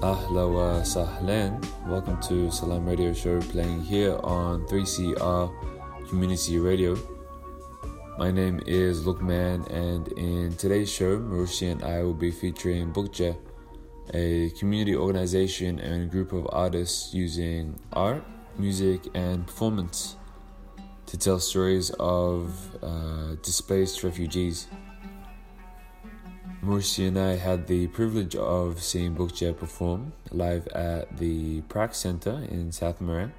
Ahla wa sahlan. Welcome to Salam Radio Show playing here on 3CR Community Radio. My name is Lukman, and in today's show, Marushi and I will be featuring Bookja, a community organization and group of artists using art, music, and performance to tell stories of uh, displaced refugees. Mursi and I had the privilege of seeing Bookja perform live at the PRACC Center in South Morang.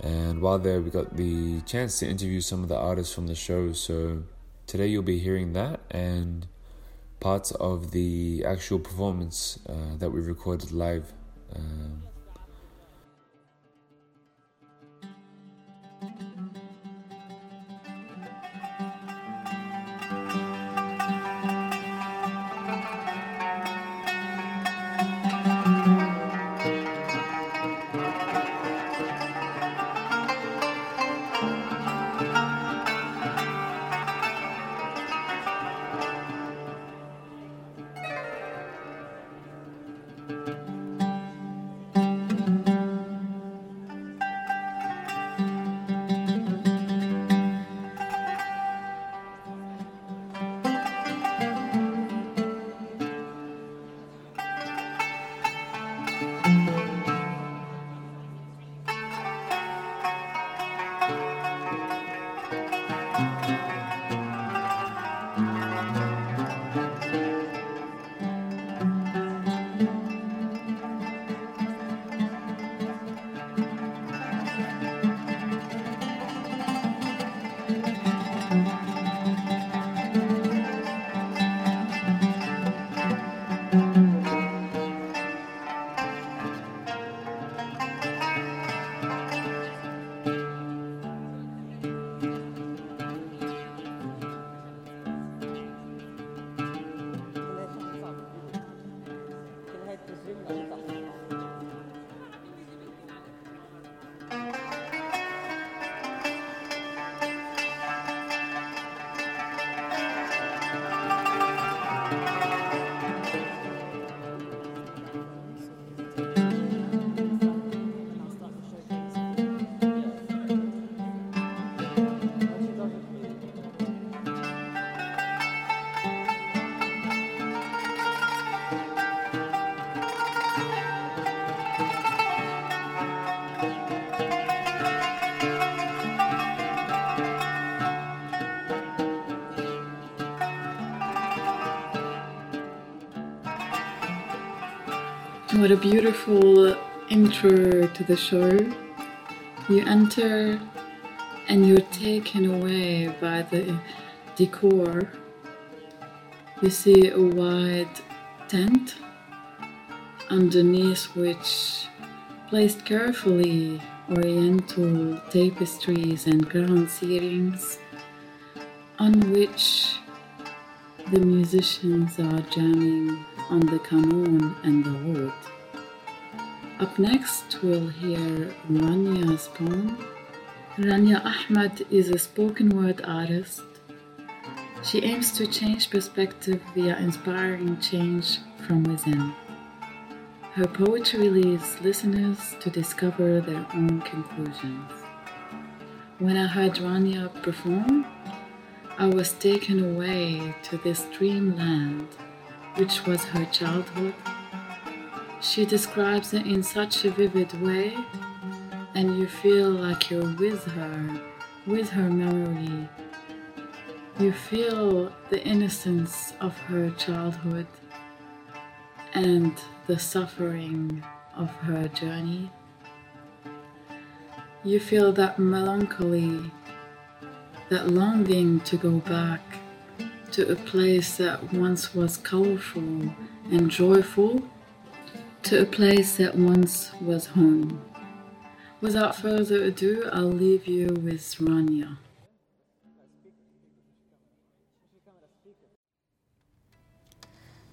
And while there, we got the chance to interview some of the artists from the show. So today you'll be hearing that and parts of the actual performance uh, that we recorded live. Um, What a beautiful intro to the show. You enter and you're taken away by the decor. You see a wide tent underneath which placed carefully oriental tapestries and ground seatings on which the musicians are jamming on the qanun and the oud. Up next, we'll hear Rania's poem. Rania Ahmad is a spoken word artist. She aims to change perspective via inspiring change from within. Her poetry leaves listeners to discover their own conclusions. When I heard Rania perform, I was taken away to this dreamland which was her childhood. She describes it in such a vivid way, and you feel like you're with her, with her memory. You feel the innocence of her childhood and the suffering of her journey. You feel that melancholy, that longing to go back to a place that once was colorful and joyful, to a place that once was home. Without further ado, I'll leave you with Rania.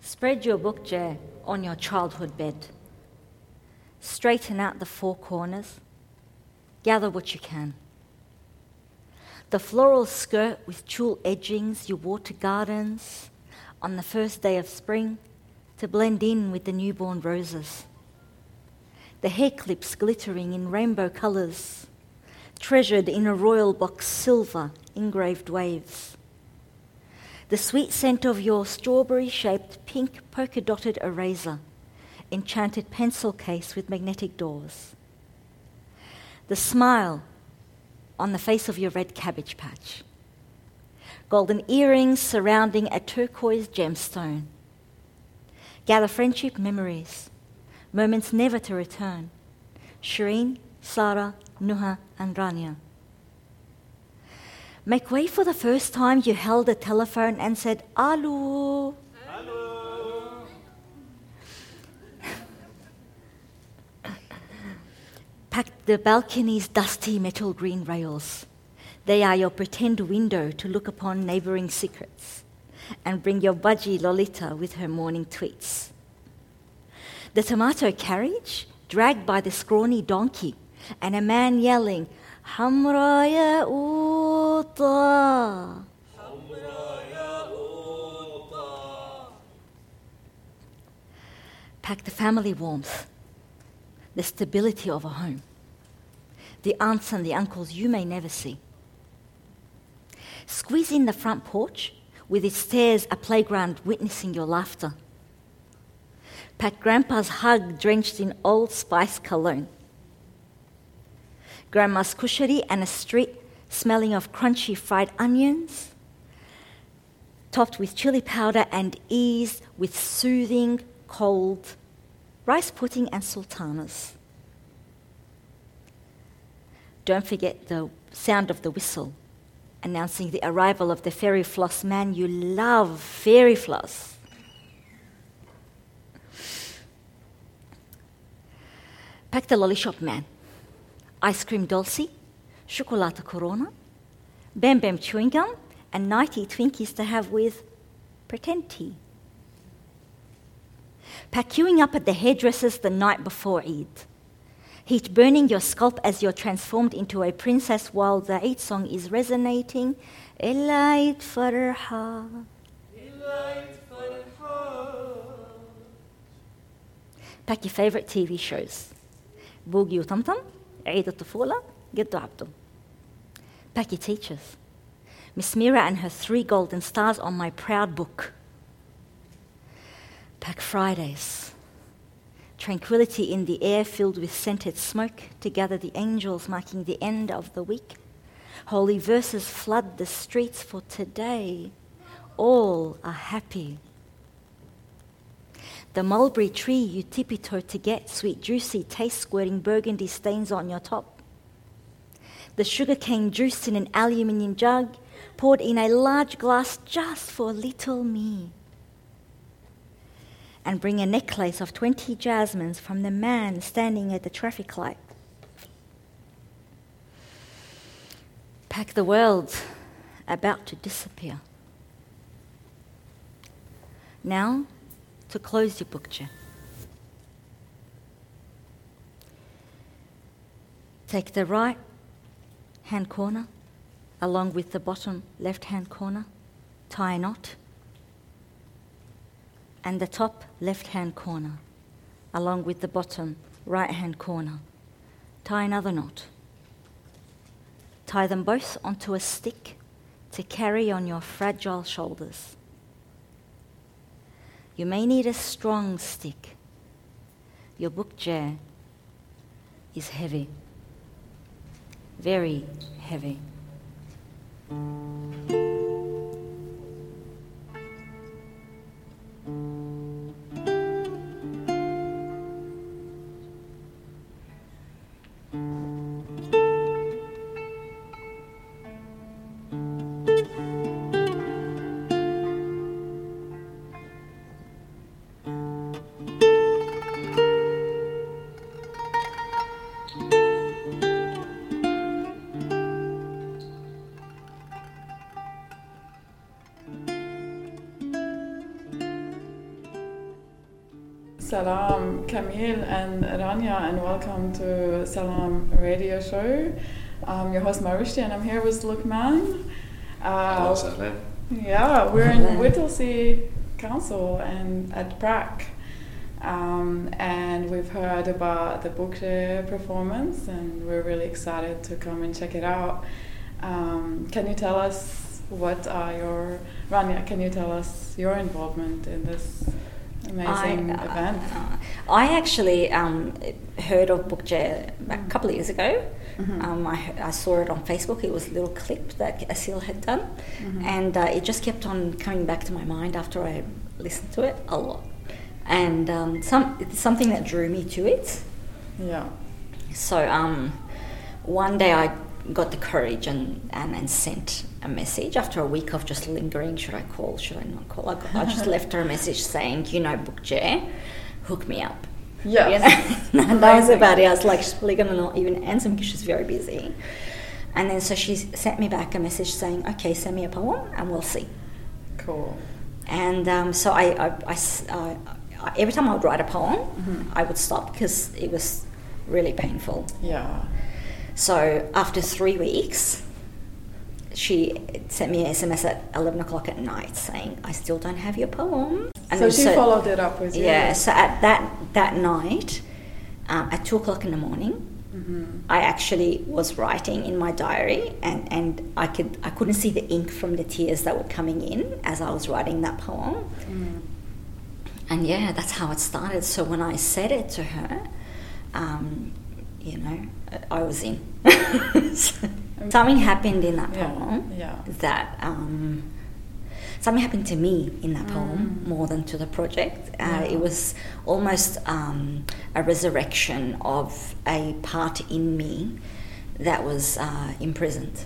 Spread your bookje on your childhood bed. Straighten out the four corners. Gather what you can. The floral skirt with tulle edgings you wore to gardens on the first day of spring to blend in with the newborn roses. The hair clips glittering in rainbow colours, treasured in a royal box silver engraved waves. The sweet scent of your strawberry shaped pink polka dotted eraser, enchanted pencil case with magnetic doors. The smile on the face of your red cabbage patch. Golden earrings surrounding a turquoise gemstone. Gather friendship memories, moments never to return. Shireen, Sarah, Nuha, and Rania. Make way for the first time you held a telephone and said, Alu. The balcony's dusty metal green rails. They are your pretend window to look upon neighboring secrets. And bring your budgie Lolita with her morning tweets. The tomato carriage, dragged by the scrawny donkey, and a man yelling, Hamraya Uta. Pack the family warmth, the stability of a home, the aunts and the uncles you may never see. Squeeze in the front porch with its stairs a playground witnessing your laughter. Pack Grandpa's hug drenched in old spice cologne. Grandma's kushari and a street smelling of crunchy fried onions, topped with chili powder and eased with soothing cold rice pudding and sultanas. Don't forget the sound of the whistle announcing the arrival of the fairy floss man. You love fairy floss. Pack the lolly shop man. Ice cream dulce, chocolate corona, bam bam chewing gum, and nighty Twinkies to have with pretend tea Pack queuing up at the hairdresser's the night before Eid. Heat burning your scalp as you're transformed into a princess while the Eid song is resonating. Eid farha. Pack your favorite TV shows. Boogie وطمطم, عيد الطفولة, جدو عبدو. Pack your teachers. Miss Mira and her three golden stars on my proud book. Pack Fridays. Tranquility in the air filled with scented smoke to gather the angels marking the end of the week. Holy verses flood the streets for today. All are happy. The mulberry tree you tippy toe to get, sweet, juicy taste squirting burgundy stains on your top. The sugarcane juice in an aluminium jug, poured in a large glass just for little me and bring a necklace of 20 jasmines from the man standing at the traffic light. Pack the world about to disappear. Now, to close your bookje. Take the right hand corner along with the bottom left hand corner, tie a knot and the top left hand corner, along with the bottom right hand corner. Tie another knot. Tie them both onto a stick to carry on your fragile shoulders. You may need a strong stick. Your bookje is heavy, very heavy. Welcome to Salam Radio Show. I'm your host Marushti, and I'm here with Lukman. Uh, yeah, we're in Whittlesea Council and at PRACC. Um, and we've heard about the book performance, and we're really excited to come and check it out. Um, can you tell us what are your Rania? Can you tell us your involvement in this amazing I, uh, event? Uh, I actually um, heard of Bookjay a couple of years ago. Mm-hmm. Um, I, I, saw it on Facebook. It was a little clip that Asil had done, mm-hmm. and uh, it just kept on coming back to my mind after I listened to it a lot and um, some it's something that drew me to it. Yeah. So um, one day I got the courage and, and, and sent a message after a week of just lingering. Should I call? Should I not call? I, got, I just left her a message saying, you know, Book J, hook me up. Yeah. Know? that was about it. I was like, she's probably going to not even answer because she's very busy. And then so she sent me back a message saying, okay, send me a poem and we'll see. Cool. And um, so I, I, I, every time I would write a poem, mm-hmm. I would stop because it was really painful. Yeah. So after three weeks, she sent me an SMS at 11 o'clock at night saying, I still don't have your poem. And so she so, followed it up with you? Yeah, so at that, that night, um, at 2 o'clock in the morning, mm-hmm. I actually was writing in my diary and, and I, could, I couldn't see the ink from the tears that were coming in as I was writing that poem. Mm and yeah, that's how it started. So when I said it to her, um, you know, I was in. something happened in that poem yeah, yeah. that um, something happened to me in that poem mm. more than to the project. Uh, yeah. It was almost um, a resurrection of a part in me that was uh, imprisoned.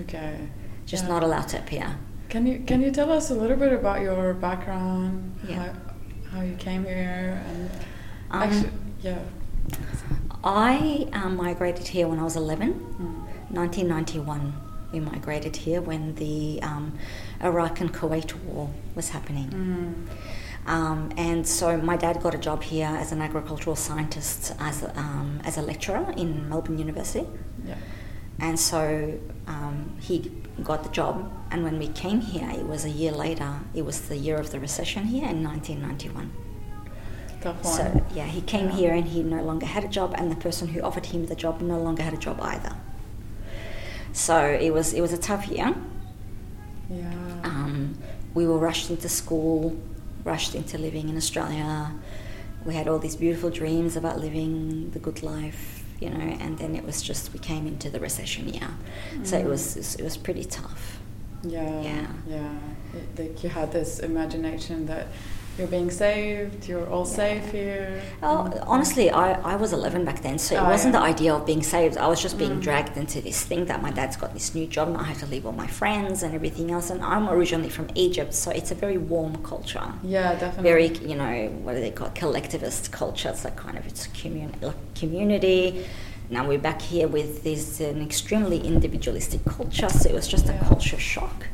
Okay. Just not allowed to appear. Can you can you tell us a little bit about your background? Yeah. How, how you came here and um, actually, yeah. I um, migrated here when I was 11, mm. 1991. We migrated here when the um, Iraq and Kuwait war was happening. Mm. Um, and so my dad got a job here as an agricultural scientist, as a, um, as a lecturer in Melbourne University. Yeah. And so um, he got the job. And when we came here, it was a year later. It was the year of the recession here in 1991. So yeah, he came yeah. here and he no longer had a job, and the person who offered him the job no longer had a job either. So it was it was a tough year. Yeah. Um, we were rushed into school, rushed into living in Australia. We had all these beautiful dreams about living the good life you know, and then it was just we came into the recession year, mm. so it was it was pretty tough. Yeah, yeah, yeah. Like you had this imagination that you're being saved, you're all yeah. safe here. Oh, honestly, I, I was 11 back then, so it oh, wasn't yeah. the idea of being saved. I was just being mm. dragged into this thing that my dad's got this new job and I have to leave all my friends and everything else. And I'm originally from Egypt, so it's a very warm culture. Yeah, definitely. Very, you know, what do they call collectivist culture? It's like kind of it's a commun- like community. Now we're back here with this an extremely individualistic culture, so it was just yeah. a culture shock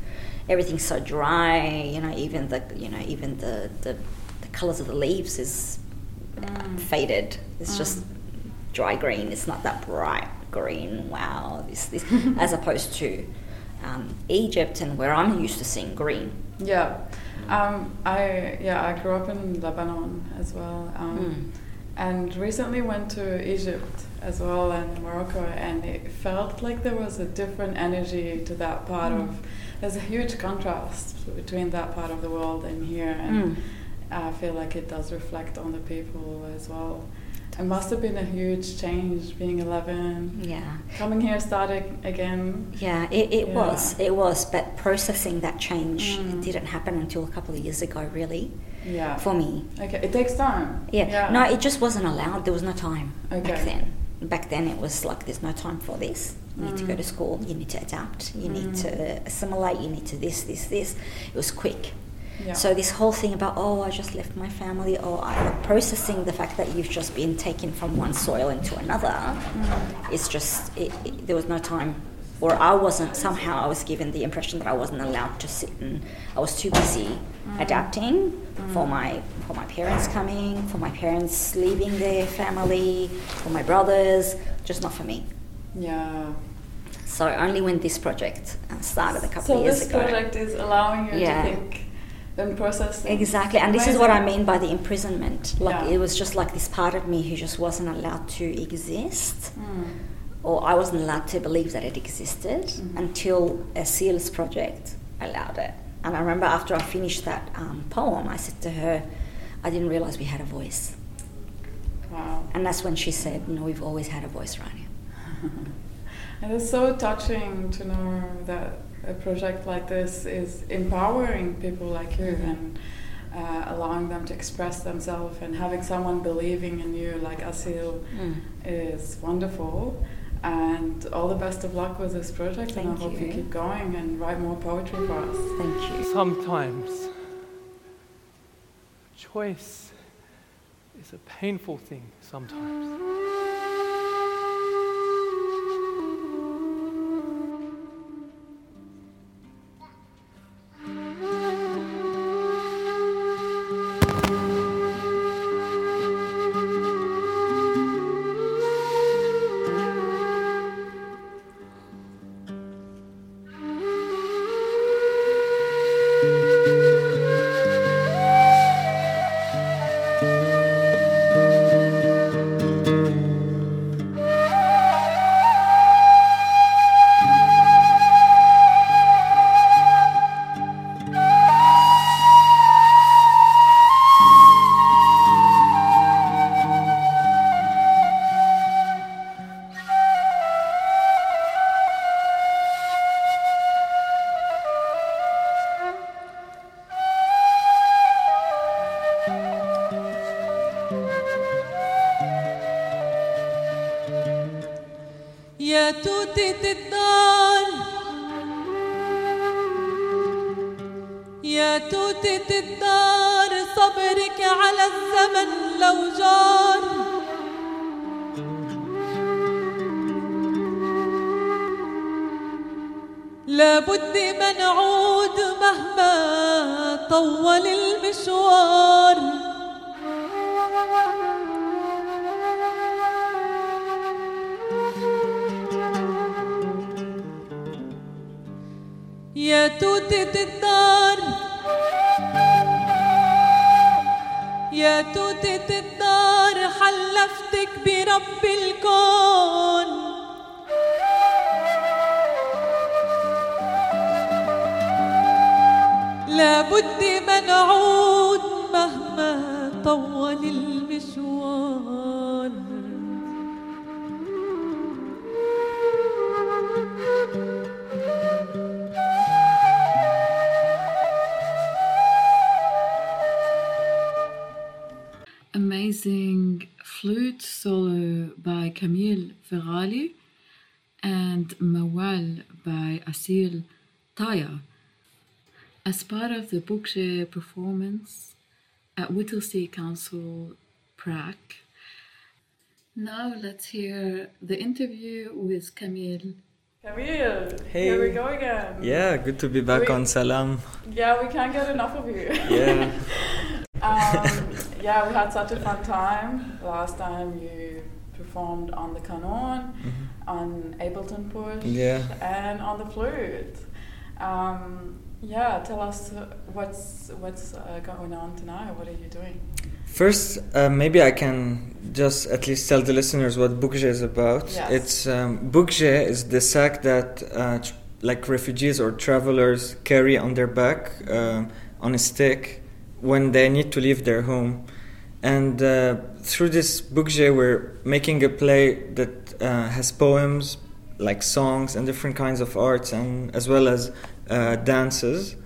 everything's so dry. You know, even the you know even the the, the colors of the leaves is mm. faded. It's mm. just dry green. It's not that bright green. Wow, this this as opposed to um, Egypt and where I'm used to seeing green. Yeah, um, I yeah I grew up in Lebanon as well, um, mm. and recently went to Egypt as well and Morocco, and it felt like there was a different energy to that part mm. of there's a huge contrast between that part of the world and here, and mm. I feel like it does reflect on the people as well. It must have been a huge change being 11. Yeah. Coming here, starting again. Yeah, it, it yeah. was. It was. But processing that change mm. didn't happen until a couple of years ago, really. Yeah. For me. Okay, it takes time. Yeah. yeah. No, it just wasn't allowed. There was no time okay. back then. Back then, it was like there's no time for this. You need mm. to go to school, you need to adapt, you mm. need to assimilate, you need to this, this, this. It was quick. Yeah. So this whole thing about oh I just left my family or I'm processing the fact that you've just been taken from one soil into another mm. it's just it, it, there was no time or I wasn't somehow I was given the impression that I wasn't allowed to sit and I was too busy mm. adapting mm. for my for my parents coming, for my parents leaving their family, for my brothers, just not for me. Yeah. So only when this project uh, started a couple so of years ago. So this project is allowing you yeah. to think and process. Exactly, and this is what I mean by the imprisonment. Like yeah. it was just like this part of me who just wasn't allowed to exist. Mm or I wasn't allowed to believe that it existed mm-hmm. until Asil's project allowed it. And I remember after I finished that um, poem, I said to her, I didn't realize we had a voice. Wow. And that's when she said, No, we've always had a voice, Rania. And it's so touching to know that a project like this is empowering people like you mm-hmm. and uh, allowing them to express themselves and having someone believing in you like Asil mm. is wonderful. And all the best of luck with this project, Thank and I hope you. you keep going and write more poetry for us. Thank you. Sometimes choice is a painful thing, sometimes. Amazing flute solo by Camille Ferrali and Mawal by Asil Taya as part of the Bukje performance at Whittlesea Council PRACC. Now let's hear the interview with Camille. Camille, hey. here we go again. Yeah, good to be back we, on Salam. Yeah, we can't get enough of you. Yeah. um, yeah, we had such a fun time. Last time you performed on the qanun, mm-hmm. on Ableton Push, yeah. and on the flute. Um, yeah, tell us what's what's uh, going on tonight. What are you doing? First, uh, maybe I can just at least tell the listeners what Bukje is about. Yes. It's um, Bukje is the sack that uh, tr- like refugees or travelers carry on their back uh, on a stick when they need to leave their home. And uh, through this Bukje, we're making a play that uh, has poems, like songs and different kinds of arts, and as well as uh, dances.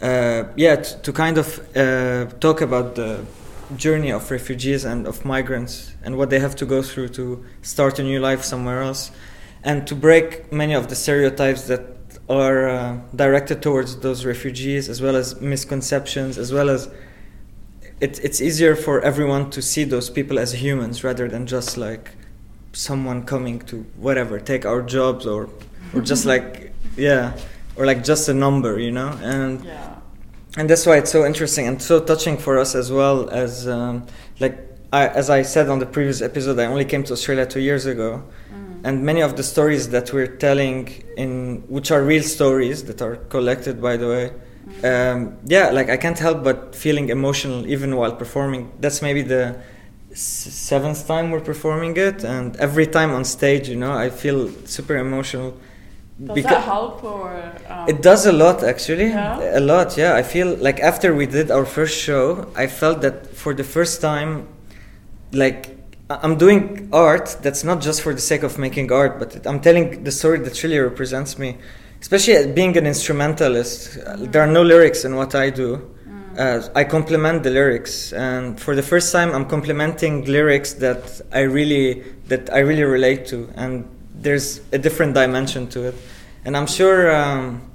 Uh, yeah, t- to kind of uh, talk about the journey of refugees and of migrants and what they have to go through to start a new life somewhere else, and to break many of the stereotypes that are uh, directed towards those refugees, as well as misconceptions, as well as it, it's easier for everyone to see those people as humans rather than just like someone coming to whatever take our jobs or or just like yeah, or like just a number, you know, and Yeah. and that's why it's so interesting and so touching for us as well as um, like I, as I said on the previous episode, I only came to Australia two years ago, and many of the stories that we're telling in which are real stories that are collected, by the way. Um, yeah, like I can't help but feeling emotional even while performing. That's maybe the s- seventh time we're performing it, and every time on stage, you know, I feel super emotional. Does that help or? Um, It does a lot, actually. Yeah? A lot, yeah. I feel like after we did our first show, I felt that for the first time, like I'm doing art that's not just for the sake of making art, but it, I'm telling the story that really represents me. Especially being an instrumentalist, uh, there are no lyrics in what I do. Uh, I complement the lyrics, and for the first time, I'm complementing lyrics that I really that I really relate to, and there's a different dimension to it. And I'm sure, um,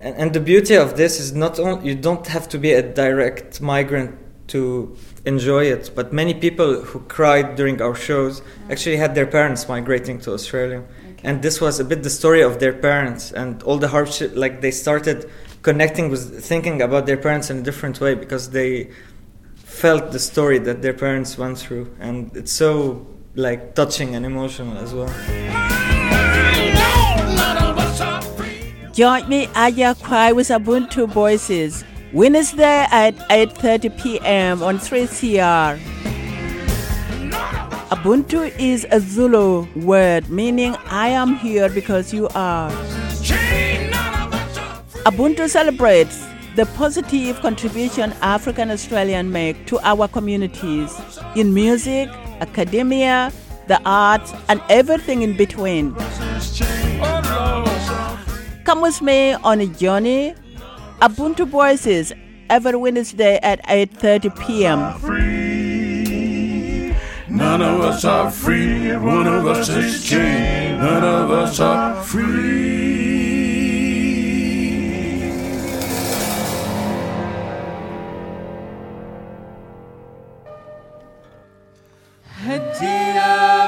and, and the beauty of this is not only you don't have to be a direct migrant to enjoy it, but many people who cried during our shows actually had their parents migrating to Australia, and this was a bit the story of their parents and all the hardship. Like they started connecting with thinking about their parents in a different way because they felt the story that their parents went through, and it's so like touching and emotional as well. Join me Aya Cry with Ubuntu Voices Wednesday at 8:30 p.m. on 3CR. Ubuntu is a Zulu word meaning I am here because you are. Ubuntu celebrates the positive contribution African Australians make to our communities in music, academia, the arts, and everything in between. Come with me on a journey. Ubuntu Voices every Wednesday at 8:30 p.m. None of us are free, one of us is chained, none of us are free. هدي يا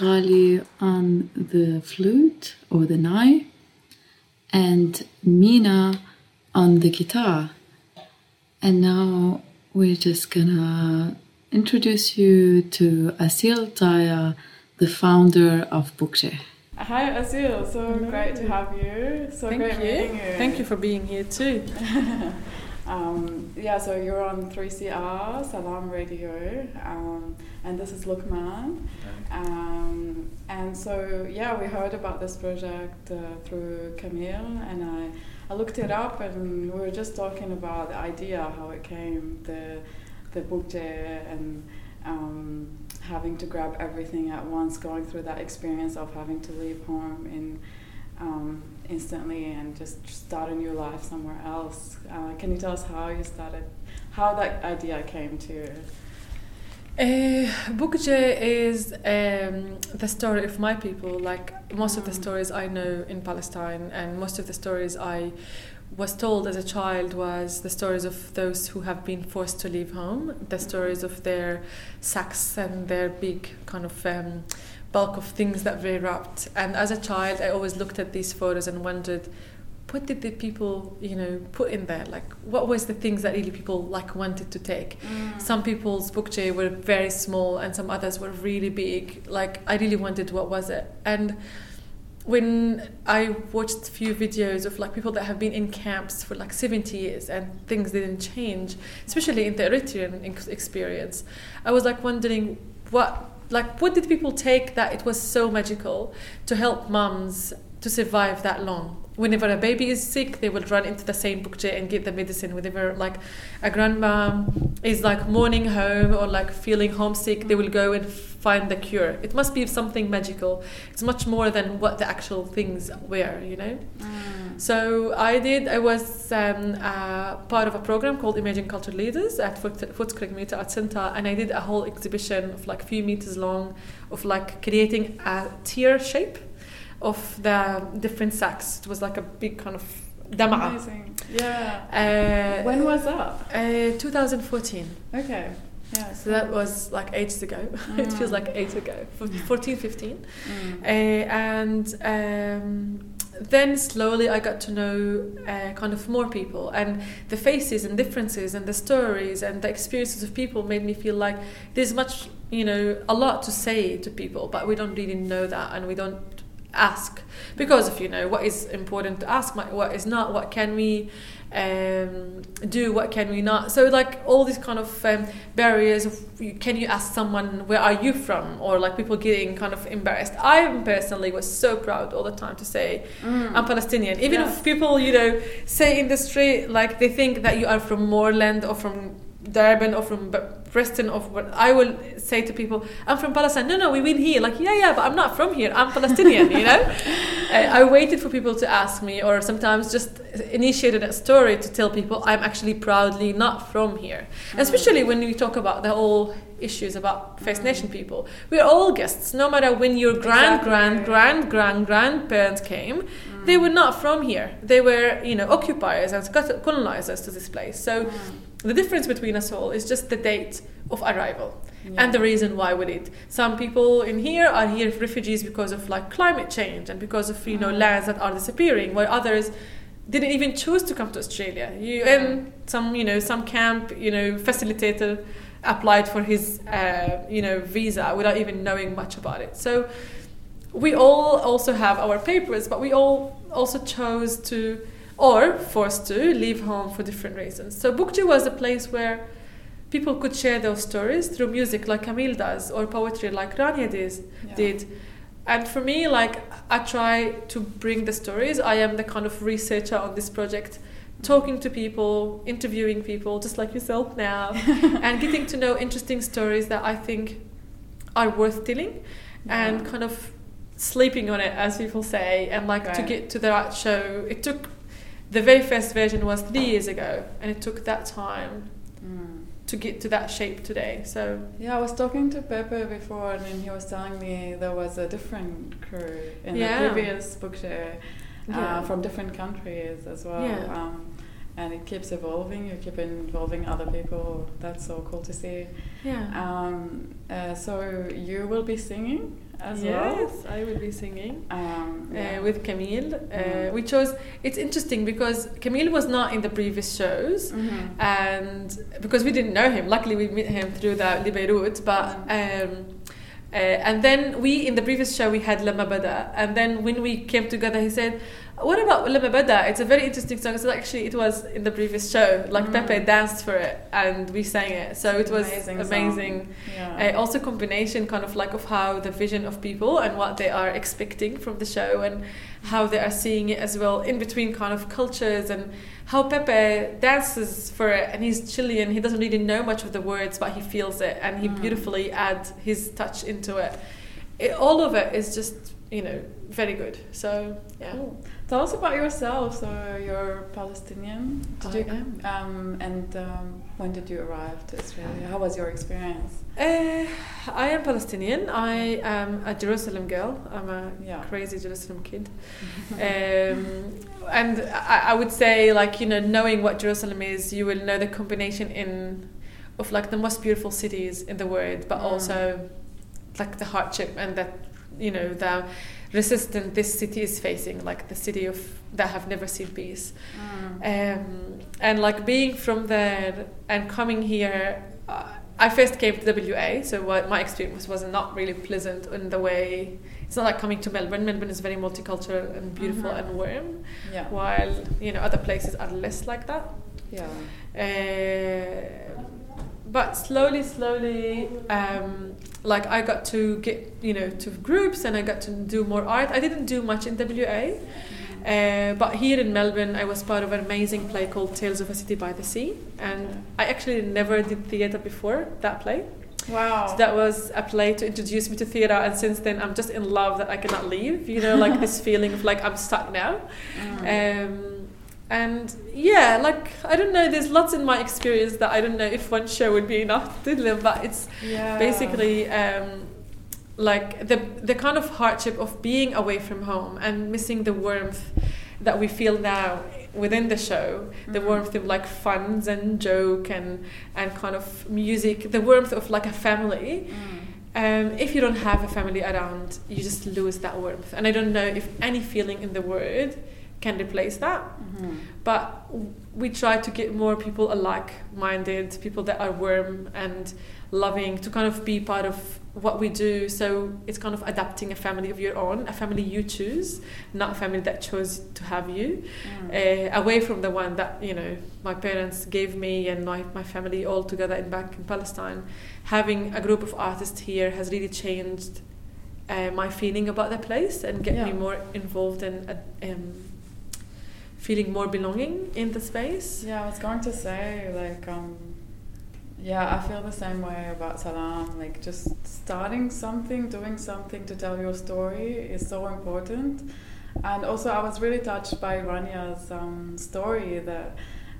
Camille on the flute or the nai, and Mina on the guitar. And now we're just gonna introduce you to Asil Taya, the founder of Bukje. Hi Asil, so great to have you. So Thank great you. meeting you. Thank you for being here too. um, yeah, so you're on 3CR, Salam Radio, um, and this is Lukman. Um, and so, yeah, we heard about this project uh, through Camille, and I, I looked it up, and we were just talking about the idea, how it came, the, the book and um, having to grab everything at once, going through that experience of having to leave home in um, instantly and just start a new life somewhere else. Uh, can you tell us how you started, how that idea came to you? Uh, Bukje is um, the story of my people. Like most of the stories I know in Palestine, and most of the stories I was told as a child was the stories of those who have been forced to leave home, the stories of their sacks and their big kind of um, bulk of things that they wrapped. And as a child, I always looked at these photos and wondered, what did the people, you know, put in there? Like, what was the things that really people like wanted to take? Mm. Some people's bookje were very small, and some others were really big. Like, I really wondered what was it, and when I watched a few videos of like people that have been in camps for like 70 years and things didn't change, especially in the Eritrean experience, I was like wondering what like what did people take that it was so magical to help moms to survive that long. Whenever a baby is sick they will run into the same bookje and get the medicine. Whenever like a grandma is like mourning home or like feeling homesick they will go and find the cure. It must be something magical. It's much more than what the actual things were you know? So I did. I was um, uh, part of a program called Emerging Culture Leaders at Foot, Foot Community Art Center, and I did a whole exhibition of like a few meters long, of like creating a tear shape of the different sacks. It was like a big kind of dama'a. Amazing. Yeah. Uh, when was that? Uh, 2014. Okay. Yeah. So that was like ages ago. it feels like eight ago. F- 14, 15. Mm. Uh, and um, then slowly I got to know uh, kind of more people, and the faces and differences and the stories and the experiences of people made me feel like there's much, you know, a lot to say to people, but we don't really know that, and we don't ask because of you know what is important to ask, what what is not, what can we um, do, what can we not. So like all these kind of um, barriers of can you ask someone where are you from, or like people getting kind of embarrassed. I personally was so proud all the time to say I'm Palestinian, even Yes. if people you know say in the street like they think that you are from Moreland or from Durban or from Preston or what I will say to people, I'm from Palestine. No, no, we win here. Like, yeah, yeah, but I'm not from here. I'm Palestinian, you know? Uh, I waited for people to ask me, or sometimes just initiated a story to tell people I'm actually proudly not from here. Mm. Especially when we talk about the whole issues about First Nation mm. people. We're all guests, no matter when your grand, grand, grand, grand, grandparents came, they mm. were not from here. They were, you know, occupiers and colonizers to this place. So the difference between us all is just the date of arrival and the reason why we did. Some people in here are here refugees because of like climate change and because of you know lands that are disappearing, while others didn't even choose to come to Australia. You and some you know some camp you know facilitator applied for his uh, you know visa without even knowing much about it. So we all also have our papers, but we all also chose to or forced to leave home for different reasons. So Bukji was a place where people could share those stories through music like Camille does or poetry like Rania does, did. And for me, like I try to bring the stories. I am the kind of researcher on this project, talking to people, interviewing people, just like yourself now, and getting to know interesting stories that I think are worth telling, and kind of sleeping on it, as people say, and like to get to the right show. It took the very first version was three years ago, and it took that time to get to that shape today. So Yeah, I was talking to Pepe before, and then he was telling me there was a different crew in Yeah. the previous Bukje uh, Yeah. from different countries as well. Yeah. Um, and it keeps evolving. You keep involving other people. That's so cool to see. Yeah. Um, uh, so you will be singing as yes, well. I will be singing. Um, yeah. Uh, with Camille, uh, Mhm. we chose. It's interesting because Camille was not in the previous shows, Mhm. and because we didn't know him. Luckily, we met him through the Le Beirut, but. Um, uh, and then we in the previous show we had Lama Bada, and then when we came together, he said, "What about Lama Bada? It's a very interesting song." So actually, it was in the previous show. Like Mm. Pepe danced for it, and we sang it. So it was Amazing amazing. Yeah. Uh, also combination kind of like of how the vision of people and what they are expecting from the show and how they are seeing it as well in between kind of cultures and how Pepe dances for it and he's Chilean he doesn't really know much of the words but he feels it and he Mm. beautifully adds his touch into it. it all of it is just you know very good so yeah Cool. Tell us about yourself. So you're Palestinian. Did I you, am. Um, and um, when did you arrive to Australia? How was your experience? Uh, I am Palestinian. I am a Jerusalem girl. I'm a Yeah. crazy Jerusalem kid. um, and I, I would say, like you know, knowing what Jerusalem is, you will know the combination in of like the most beautiful cities in the world, but Mm. also like the hardship and that you know the resistance this city is facing, like the city of that have never seen peace. Um, and like being from there and coming here, uh, I first came to WA, so what my experience was not really pleasant in the way. It's not like coming to Melbourne. Melbourne is very multicultural and beautiful Mhm. and warm, Yeah. while you know other places are less like that. Yeah. Uh, but slowly, slowly, um, like I got to get you know to groups and I got to do more art. I didn't do much in WA, uh, but here in Melbourne, I was part of an amazing play called Tales of a City by the Sea, and I actually never did theatre before that play. Wow. So that was a play to introduce me to theatre, and since then I'm just in love that I cannot leave. You know, like this feeling of like I'm stuck now. Um, and yeah, like I don't know. There's lots in my experience that I don't know if one show would be enough to live, but it's Yeah. basically um, like the the kind of hardship of being away from home and missing the warmth that we feel now within the show the Mhm. warmth of like funs and joke and and kind of music the warmth of like a family um, if you don't have a family around you just lose that warmth and i don't know if any feeling in the world can replace that. Mhm. but we try to get more people alike minded people that are warm and loving to kind of be part of what we do. So it's kind of adapting a family of your own a family you choose not a family that chose to have you. Mm. uh, away from the one that you know my parents gave me and my, my family all together in back in palestine. Having a group of artists here has really changed uh, my feeling about the place and get me more involved in uh, um, feeling more belonging in the space Yeah, I was going to say, like, um, yeah, I feel the same way about Salam. Like, just starting something, doing something to tell your story is so important. And also, I was really touched by Rania's um, story that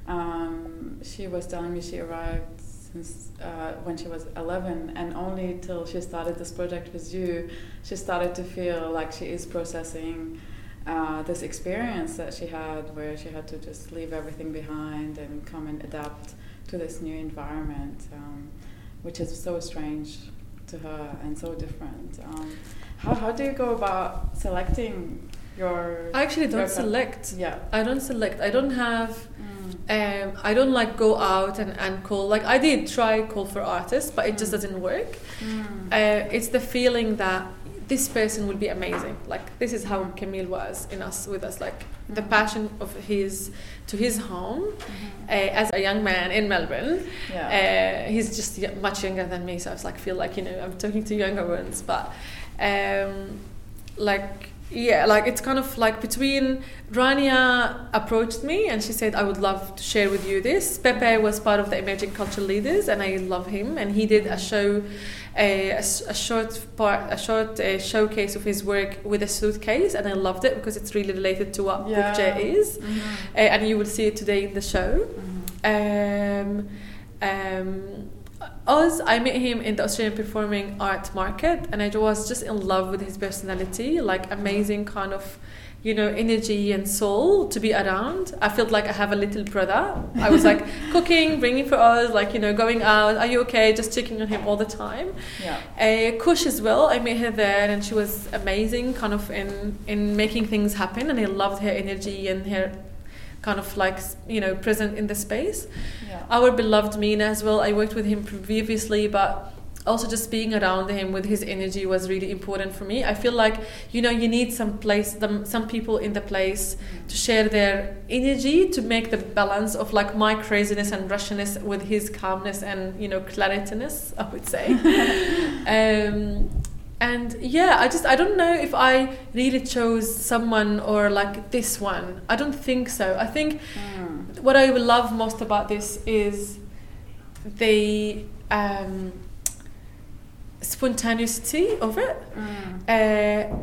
um, she was telling me she arrived since uh, when she was 11, and only till she started this project with you, she started to feel like she is processing uh, this experience that she had where she had to just leave everything behind and come and adapt to this new environment, um, which is so strange to her and so different. Um, how, how do you go about selecting your. i actually don't select Yeah. i don't select i don't have Mm. um, I don't like go out and, and call like I did try call for artists but it just Mm. doesn't work Mm. uh, it's the feeling that this person will be amazing like this is how Camille was in us with us like the Mhm. passion of his to his home Mhm. uh, as a young man in Melbourne Yeah. uh, he's just much younger than me so I was like feel like you know I'm talking to younger ones but um, like yeah like it's kind of like between Rania approached me and she said I would love to share with you this Pepe was part of the emerging Culture leaders and I love him and he did a show a, a short part a short uh, showcase of his work with a suitcase and I loved it because it's really related to what Yeah. Bookje is Mhm. uh, and you will see it today in the show Mhm. um, um, Oz, I met him in the Australian Performing Art Market, and I was just in love with his personality, like amazing kind of you know, energy and soul to be around. I felt like I have a little brother. I was like cooking, bringing for us, like, you know, going out, are you okay? Just checking on him all the time. Yeah. Uh, Kush as well, I met her there and she was amazing kind of in, in making things happen and I loved her energy and her kind of like, you know, present in the space. Yeah. Our beloved Mina as well, I worked with him previously, but also just being around him with his energy was really important for me. I feel like, you know, you need some place, some people in the place to share their energy to make the balance of like my craziness and rushiness with his calmness and, you know, clarityness, I would say. um, and yeah i just i don't know if i really chose someone or like this one i don't think so i think what i love most about this is the um, spontaneity of it. Uh,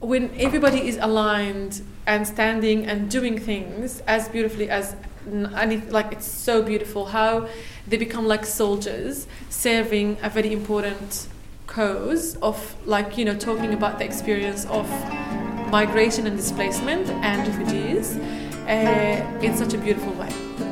when everybody is aligned and standing and doing things as beautifully as and it, like it's so beautiful how they become like soldiers serving a very important cause of like you know talking about the experience of migration and displacement and refugees uh, in such a beautiful way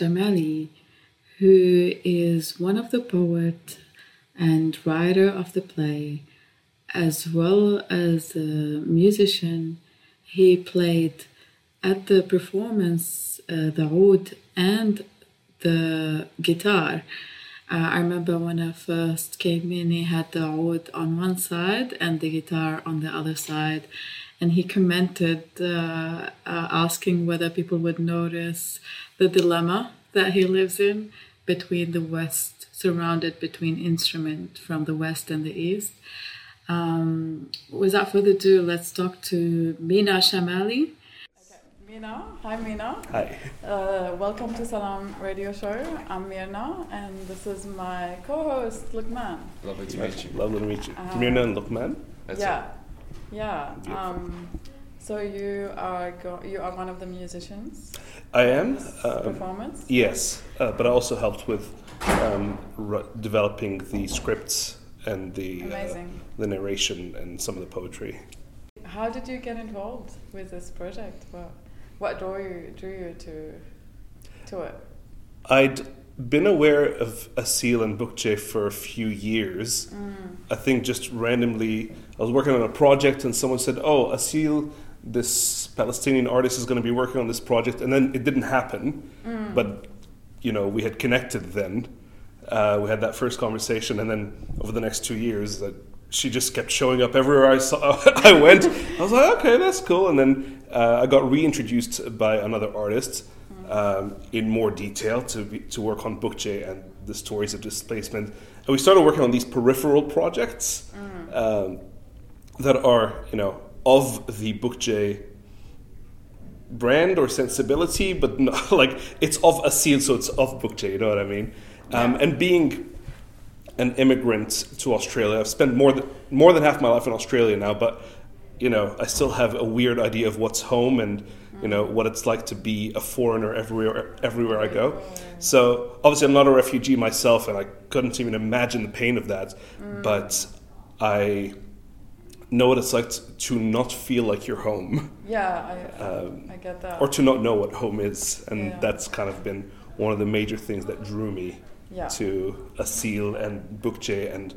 Shamali, who is one of the poet and writer of the play, as well as a musician. He played at the performance uh, the oud and the guitar. Uh, I remember when I first came in, he had the oud on one side and the guitar on the other side. And he commented, uh, uh, asking whether people would notice the dilemma that he lives in between the West, surrounded between instrument from the West and the East. Um, without further ado, let's talk to Mina Shamali. Mina Mina. Hi, Mina. Hi. Uh, welcome to Salam Radio Show. I'm Mirna, and this is my co-host Lukman. Lovely to meet you. Lovely to meet you. Um, Mirna and Lukman. That's yeah, yeah. Um, so you are go- you are one of the musicians. I am. Um, performance. yes, uh, but I also helped with um, r- developing the scripts and the uh, Amazing. the narration and some of the poetry. How did you get involved with this project? What what drew you drew you to to it? I'd been aware of Asil and Bukje for a few years. Mm. I think just randomly, I was working on a project and someone said, "Oh, Asil, this Palestinian artist, is going to be working on this project," and then it didn't happen. Mm. But you know, we had connected then. Uh, we had that first conversation, and then over the next two years, that she just kept showing up everywhere I saw. I went. I was like, okay, that's cool. And then uh, I got reintroduced by another artist um, in more detail to be, to work on Bukje and the stories of displacement. And we started working on these peripheral projects um, that are, you know, of the Bukje brand or sensibility, but not, like it's of Asil, so it's of Bukje. You know what I mean? Um, and being an immigrant to Australia, I've spent more than more than half my life in Australia now, but you know, I still have a weird idea of what's home and you know what it's like to be a foreigner everywhere everywhere I go. So obviously, I'm not a refugee myself, and I couldn't even imagine the pain of that. But I know what it's like to not feel like you're home, Yeah, I um, I get that. or to not know what home is, and Yeah. that's kind of been one of the major things that drew me Yeah. to Asil and Bukje and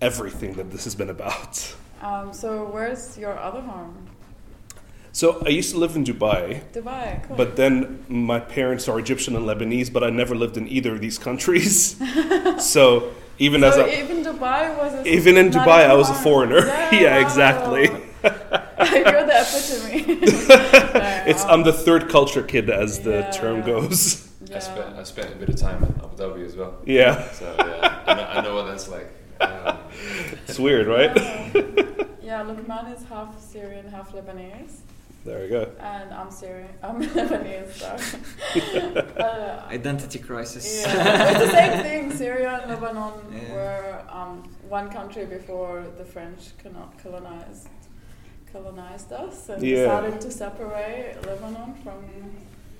everything that this has been about. Um, so where's your other home? So I used to live in Dubai, Dubai. Cool. but then my parents are Egyptian and Lebanese, but I never lived in either of these countries. so even so as a, even Dubai was a, even in not Dubai, I was a foreigner. Yeah, Yeah, wow. exactly. You're the epitome. it's I'm the third culture kid, as the Yeah. term goes. yeah. I spent I spent a bit of time in Abu Dhabi as well. Yeah, So yeah, I know, I know what that's like. Um, it's weird, right? Yeah, Lukman is half Syrian, half Lebanese, There we go. and I'm Syrian. I'm Lebanese. Sorry. uh, Identity crisis. yeah, it's the same thing. Syria and Lebanon Yeah. were um, one country before the French colonized colonized us and Yeah. decided to separate Lebanon from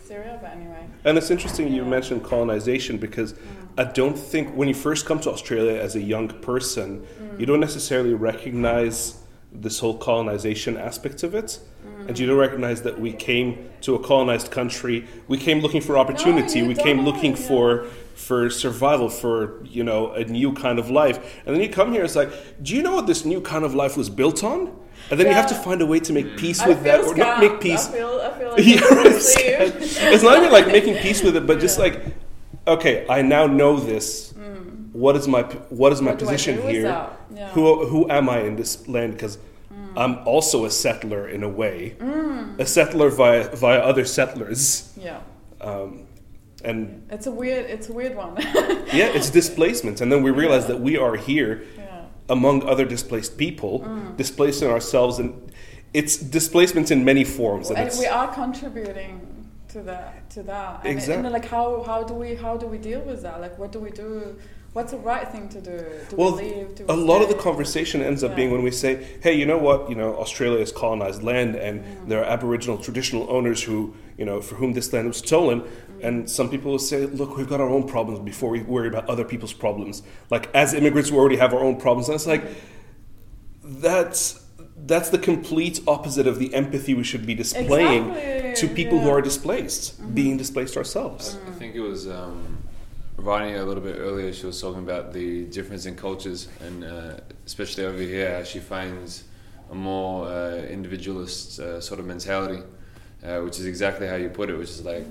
Syria. But anyway, And it's interesting you Yeah. mentioned colonization because I don't think when you first come to Australia as a young person, Mm. you don't necessarily recognize this whole colonization aspect of it. Mm. And you don't recognize that we came to a colonized country. We came looking for opportunity. you we came looking yeah. for for survival, for you know a new kind of life. And then you come here, it's like, do you know what this new kind of life was built on? And then you have to find a way to make peace I with feel that, or not make peace. I feel, I feel like Yeah, I'm right, sleeve. scam. it's not even like making peace with it, but just Yeah. like, okay, I now know this. What is my what is my What position here? Yeah. Who who am I in this land? Because mm. I'm also a settler in a way, mm. a settler via via other settlers, Yeah, um, and it's a weird, it's a weird one. yeah, it's displacement. And then we realize that we are here yeah. among other displaced people, mm. displacing ourselves, and it's displacement in many forms. And, and it's, we are contributing to that to that and, Exactly. and like how how do we how do we deal with that like what do we do what's the right thing to do do well, we leave do a we lot of the conversation ends up Yeah. being when we say, "Hey, you know what? You know, Australia is colonized land, and there are Aboriginal traditional owners who, you know, for whom this land was stolen." And some people will say, "Look, we've got our own problems before we worry about other people's problems." Like as immigrants, we already have our own problems, and it's like that's that's the complete opposite of the empathy we should be displaying Exactly, to people who are displaced, being displaced ourselves. I think it was um, writing a little bit earlier. She was talking about the difference in cultures, and uh, especially over here, she finds a more uh, individualist uh, sort of mentality, uh, which is exactly how you put it. Which is like,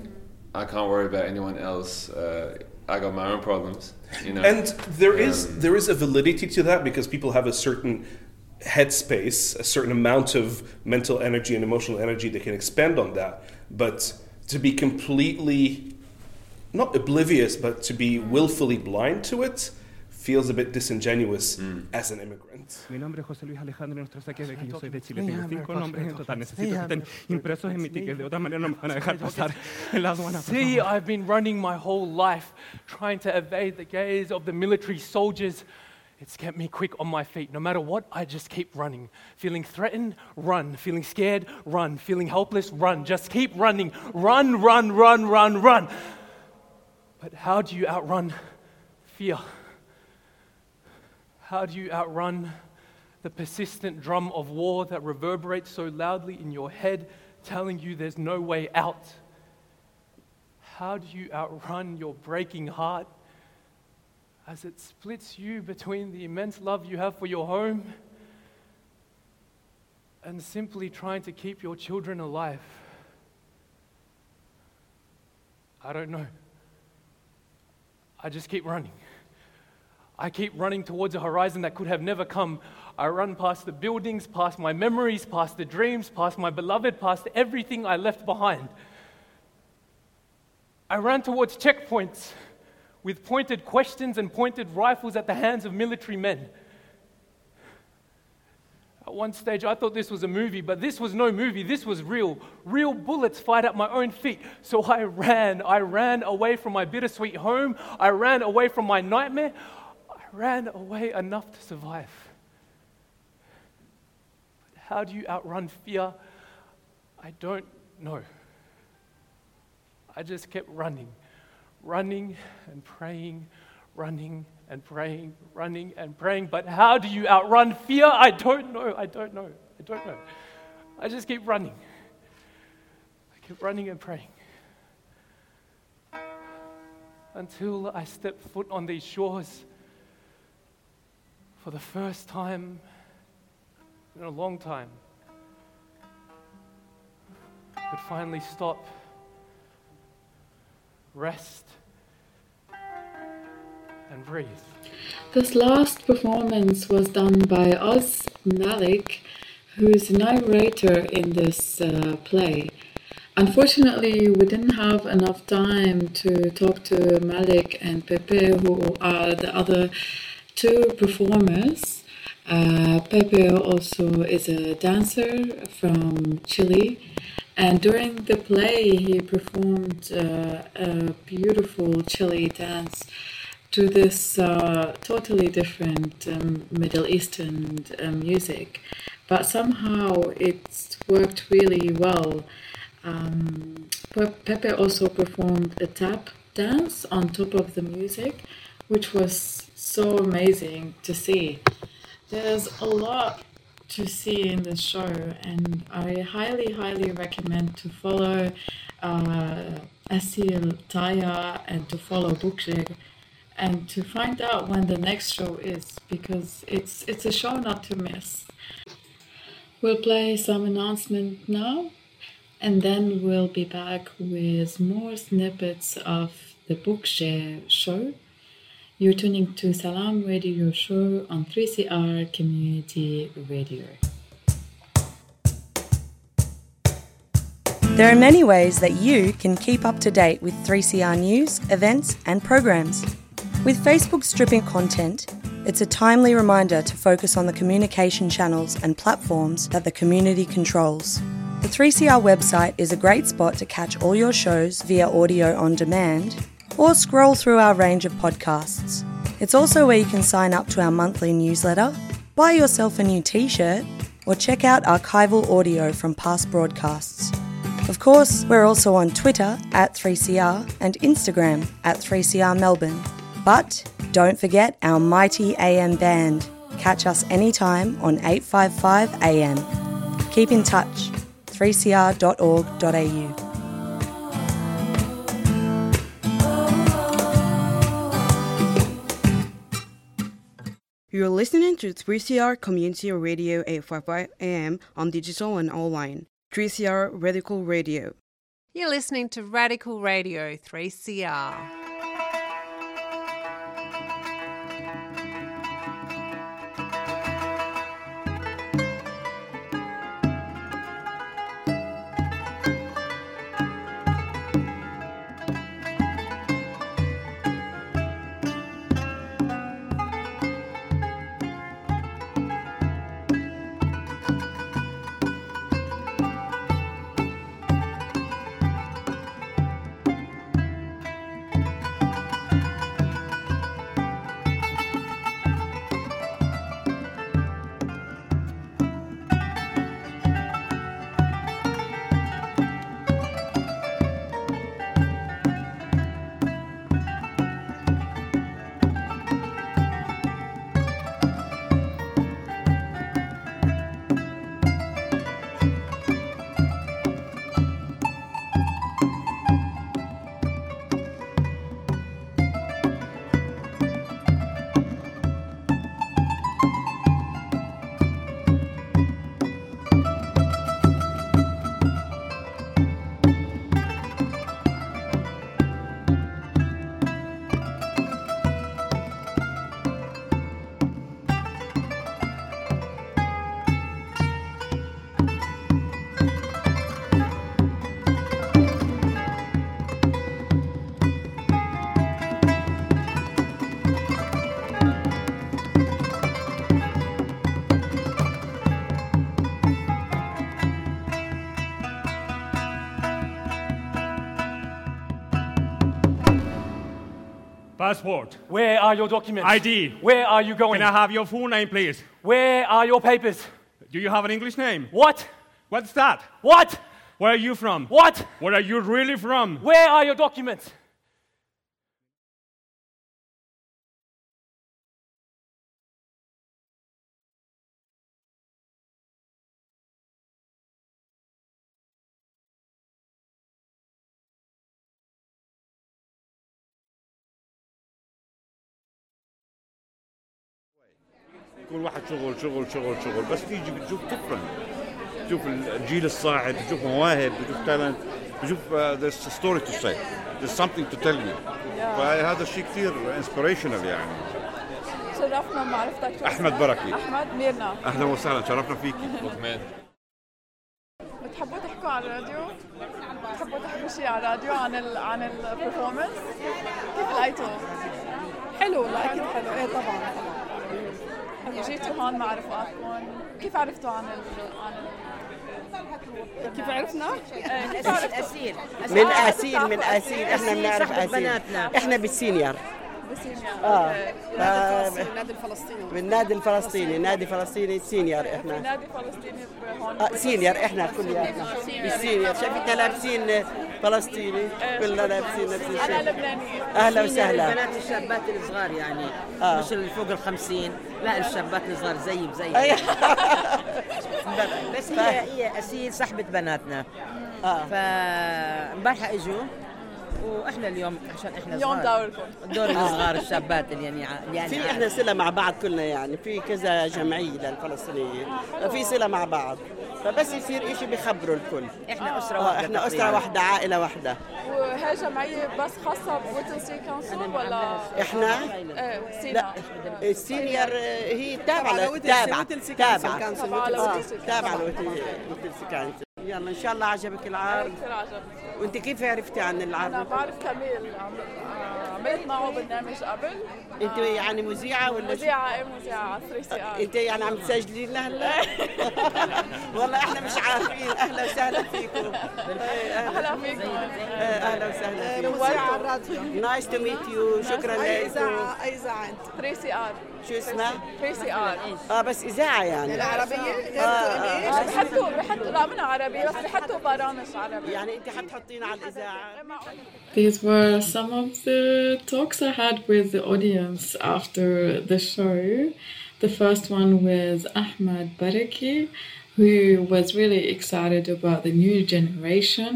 I can't worry about anyone else. Uh, I got my own problems. You know. And there is Um, there is a validity to that because people have a certain headspace, a certain amount of mental energy and emotional energy they can expend on that. But to be completely not oblivious, but to be willfully blind to it feels a bit disingenuous mm. as an immigrant. Mi nombre es José Luis Alejandro y nuestro saque de que yo soy de Chile. Tengo cinco nombres en total. Necesito que estén impresos en mi ticket. De otra manera no me van a dejar pasar en la aduana. See. I've been running my whole life trying to evade the gaze of the military soldiers. It's kept me quick on my feet. No matter what, I just keep running. Feeling threatened, run. Feeling scared, run. Feeling helpless, run. Just keep running. Run, run, run, run, run. But how do you outrun fear? How do you outrun the persistent drum of war that reverberates so loudly in your head, telling you there's no way out? How do you outrun your breaking heart as it splits you between the immense love you have for your home and simply trying to keep your children alive? I don't know. I just keep running. I keep running towards a horizon that could have never come. I run past the buildings, past my memories, past the dreams, past my beloved, past everything I left behind. I ran towards checkpoints with pointed questions and pointed rifles at the hands of military men. At one stage, I thought this was a movie, but this was no movie. This was real. Real bullets fired at my own feet. So I ran. I ran away from my bittersweet home. I ran away from my nightmare. I ran away enough to survive. But how do you outrun fear? I don't know. I just kept running, running and praying, running and praying, running and praying. But how do you outrun fear? I don't know. I don't know. I don't know. I just keep running. I keep running and praying. Until I step foot on these shores for the first time in a long time. But finally stop rest, and breathe. This last performance was done by Oz Malik, who's the narrator in this uh, play. Unfortunately, we didn't have enough time to talk to Malik and Pepe, who are the other two performers. Uh, Pepe also is a dancer from Chile, and during the play, he performed uh, a beautiful Chile dance to this uh, totally different um, Middle Eastern uh, music, but somehow it worked really well. Um, Pepe also performed a tap dance on top of the music, which was so amazing to see. There's a lot to see in the show, and I highly, highly recommend to follow uh, Asil Taya and to follow Bukje and to find out when the next show is because it's it's a show not to miss. We'll play some announcement now, and then we'll be back with more snippets of the Bukje show. You're tuning to Salam Radio Show on 3CR Community Radio. There are many ways that you can keep up to date with 3CR news, events, and programs. With Facebook stripping content, it's a timely reminder to focus on the communication channels and platforms that the community controls. The 3CR website is a great spot to catch all your shows via audio on demand or scroll through our range of podcasts. It's also where you can sign up to our monthly newsletter, buy yourself a new t shirt, or check out archival audio from past broadcasts. Of course, we're also on Twitter at 3CR and Instagram at 3CR Melbourne. But don't forget our mighty AM band. Catch us anytime on 855 AM. Keep in touch. 3cr.org.au. You're listening to 3CR Community Radio 855 AM on digital and online. 3CR Radical Radio. You're listening to Radical Radio 3CR. Passport. Where are your documents? ID. Where are you going? Can I have your full name, please? Where are your papers? Do you have an English name? What? What's that? What? Where are you from? What? Where are you really from? Where are your documents? واحد شغل شغل شغل شغل. بس تيجي بتشوف تفرن بتشوف الجيل الصاعد بتشوف مواهب بتشوف تالنت بتشوف uh, there's a story to say. There's something to tell you. فهذا الشيء كثير inspirational يعني. شرفنا بمعرفتك اسمك؟ بركي. أحمد ميرنا. أهلا وسهلا. شرفنا فيك. لقمان بتحبوا تحكوا على الراديو؟ بتحبوا تحكوا شيء على الراديو عن ال عن البرفورمانس؟ كيف لقيتوا؟ حلو لا أكيد حلو. إيه طبعا. طبعا جيتوا هون مع رفقاتكم كيف عرفتوا عن ال عن ال كيف عرفنا؟ إيه، آه، من أسير من أسير إحنا بنعرف بناتنا. إحنا بالسينيور آه. النادي الفلسطيني. بالنادي الفلسطيني. نادي فلسطيني سينيور إحنا. نادي فلسطيني هون. آه سينيور إحنا كلياتنا. بالسينيور شايفتنا لابسين فلسطيني كلنا لابسين نفس أنا الشيء لبنانيه أهلا وسهلا. البنات الشابات الصغار يعني آه. مش اللي فوق الخمسين. لا الشابات الصغار زي بزي. بس هي هي أسيل صاحبة بناتنا. آه. فامبارحة إجوا. وإحنا اليوم عشان إحنا اليوم صغار. دوركم. دور آه. الصغار الشابات اللي يعني يعني في. إحنا صلة مع بعض كلنا يعني في كذا جمعية للفلسطينيين في صلة مع بعض. فبس يصير إشي بيخبروا الكل. إحنا أسرة آه، واحدة إحنا أسرة. واحدة عائلة واحدة. وهي جمعية بس خاصة بويتنسي كونسل ولا؟ إحنا؟ إيه سينا لا السينيور آه، هي تابعة تابعة. تابعة. تابعه آه،. تابعة لويتل- ويتلسي كانسل يلا إن شاء الله عجبك العرض. كثير عجبني. وانت كيف عرفتي عن أنا العرض؟ بعرف كميل عم- آه، عملت معه برنامج قبل. انت يعني مذيعة ولا؟ مذيعة إيه مذيعة على 3 سي ار انت يعني عم تسجلي لنا هلا؟ والله إحنا مش عارفين. أهلا وسهلا فيكم. أهلا فيكم. آه، أهلا وسهلا فيكم. على الراديو. نايس تو ميت يو شكرا لكم إذاعة- أي إذاعة أنت. 3 سي ار شو اسمها؟ 3 سي ار اه بس اذاعه يعني العربيه آه، آه. آه، بحطوا بحطوا لا من عربي بس بحطوا برامج عربي يعني انت حتحطينا على الاذاعه These were some of the talks I had with the audience after the show. The first one with Ahmad Baraki, who was really excited about the new generation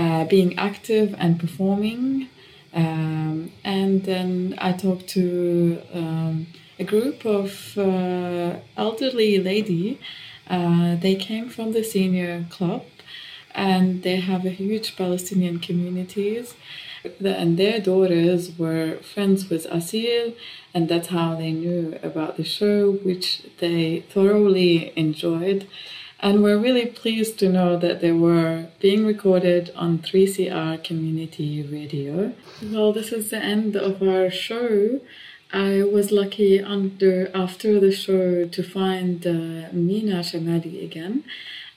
uh, being active and performing. Um, and then I talked to um, a group of uh, elderly lady. Uh, they came from the senior club and they have a huge Palestinian communities. And their daughters were friends with Asil, and that's how they knew about the show, which they thoroughly enjoyed. And we're really pleased to know that they were being recorded on 3CR Community Radio. Well, this is the end of our show. I was lucky under after the show to find uh, Mina Shamadi again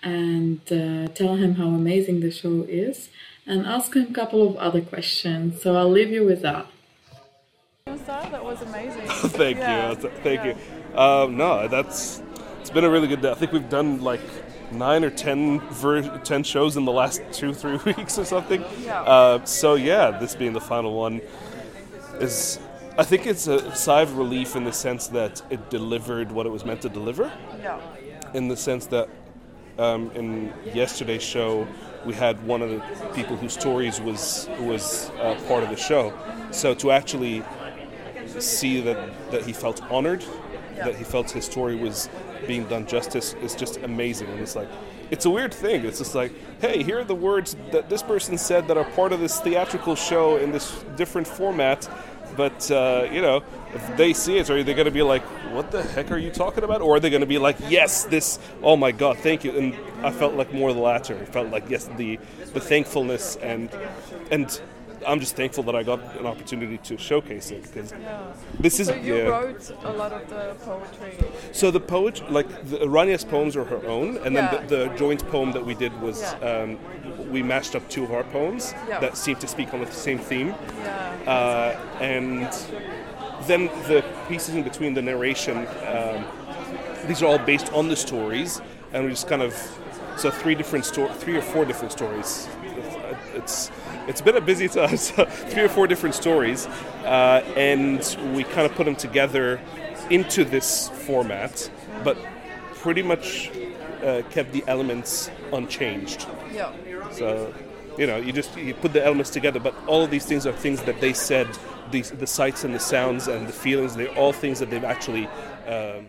and uh, tell him how amazing the show is and ask him a couple of other questions. So I'll leave you with that. That was amazing. Thank Yeah, you. Thank yeah. you. Um, no, that's it's been a really good day. I think we've done like nine or ten ver- ten shows in the last two three weeks or something. Yeah. Uh, so yeah, this being the final one is. I think it's a sigh of relief in the sense that it delivered what it was meant to deliver. Yeah. In the sense that um, in yesterday's show, we had one of the people whose stories was was uh, part of the show. So to actually see that that he felt honored, that he felt his story was being done justice is just amazing. And it's like it's a weird thing. It's just like, hey, here are the words that this person said that are part of this theatrical show in this different format. But uh, you know, if they see it, are they going to be like, "What the heck are you talking about?" Or are they going to be like, "Yes, this. Oh my God, thank you." And I felt like more the latter. I felt like yes, the the thankfulness and and I'm just thankful that I got an opportunity to showcase it because Yeah. this is so you yeah. wrote a lot of the poetry. So the poet, like the, Rania's poems are her own, and Yeah. then the, the joint poem that we did was um, we mashed up two of our poems that seemed to speak on the same theme, uh, and then the pieces in between the narration. Um, these are all based on the stories, and we just kind of so three different sto- three or four different stories. It's it's been a busy time, so three or four different stories, uh, and we kind of put them together into this format, but pretty much uh, kept the elements unchanged. Yeah. So, you know, you just you put the elements together, but all of these things are things that they said. These the sights and the sounds and the feelings. They're all things that they've actually um,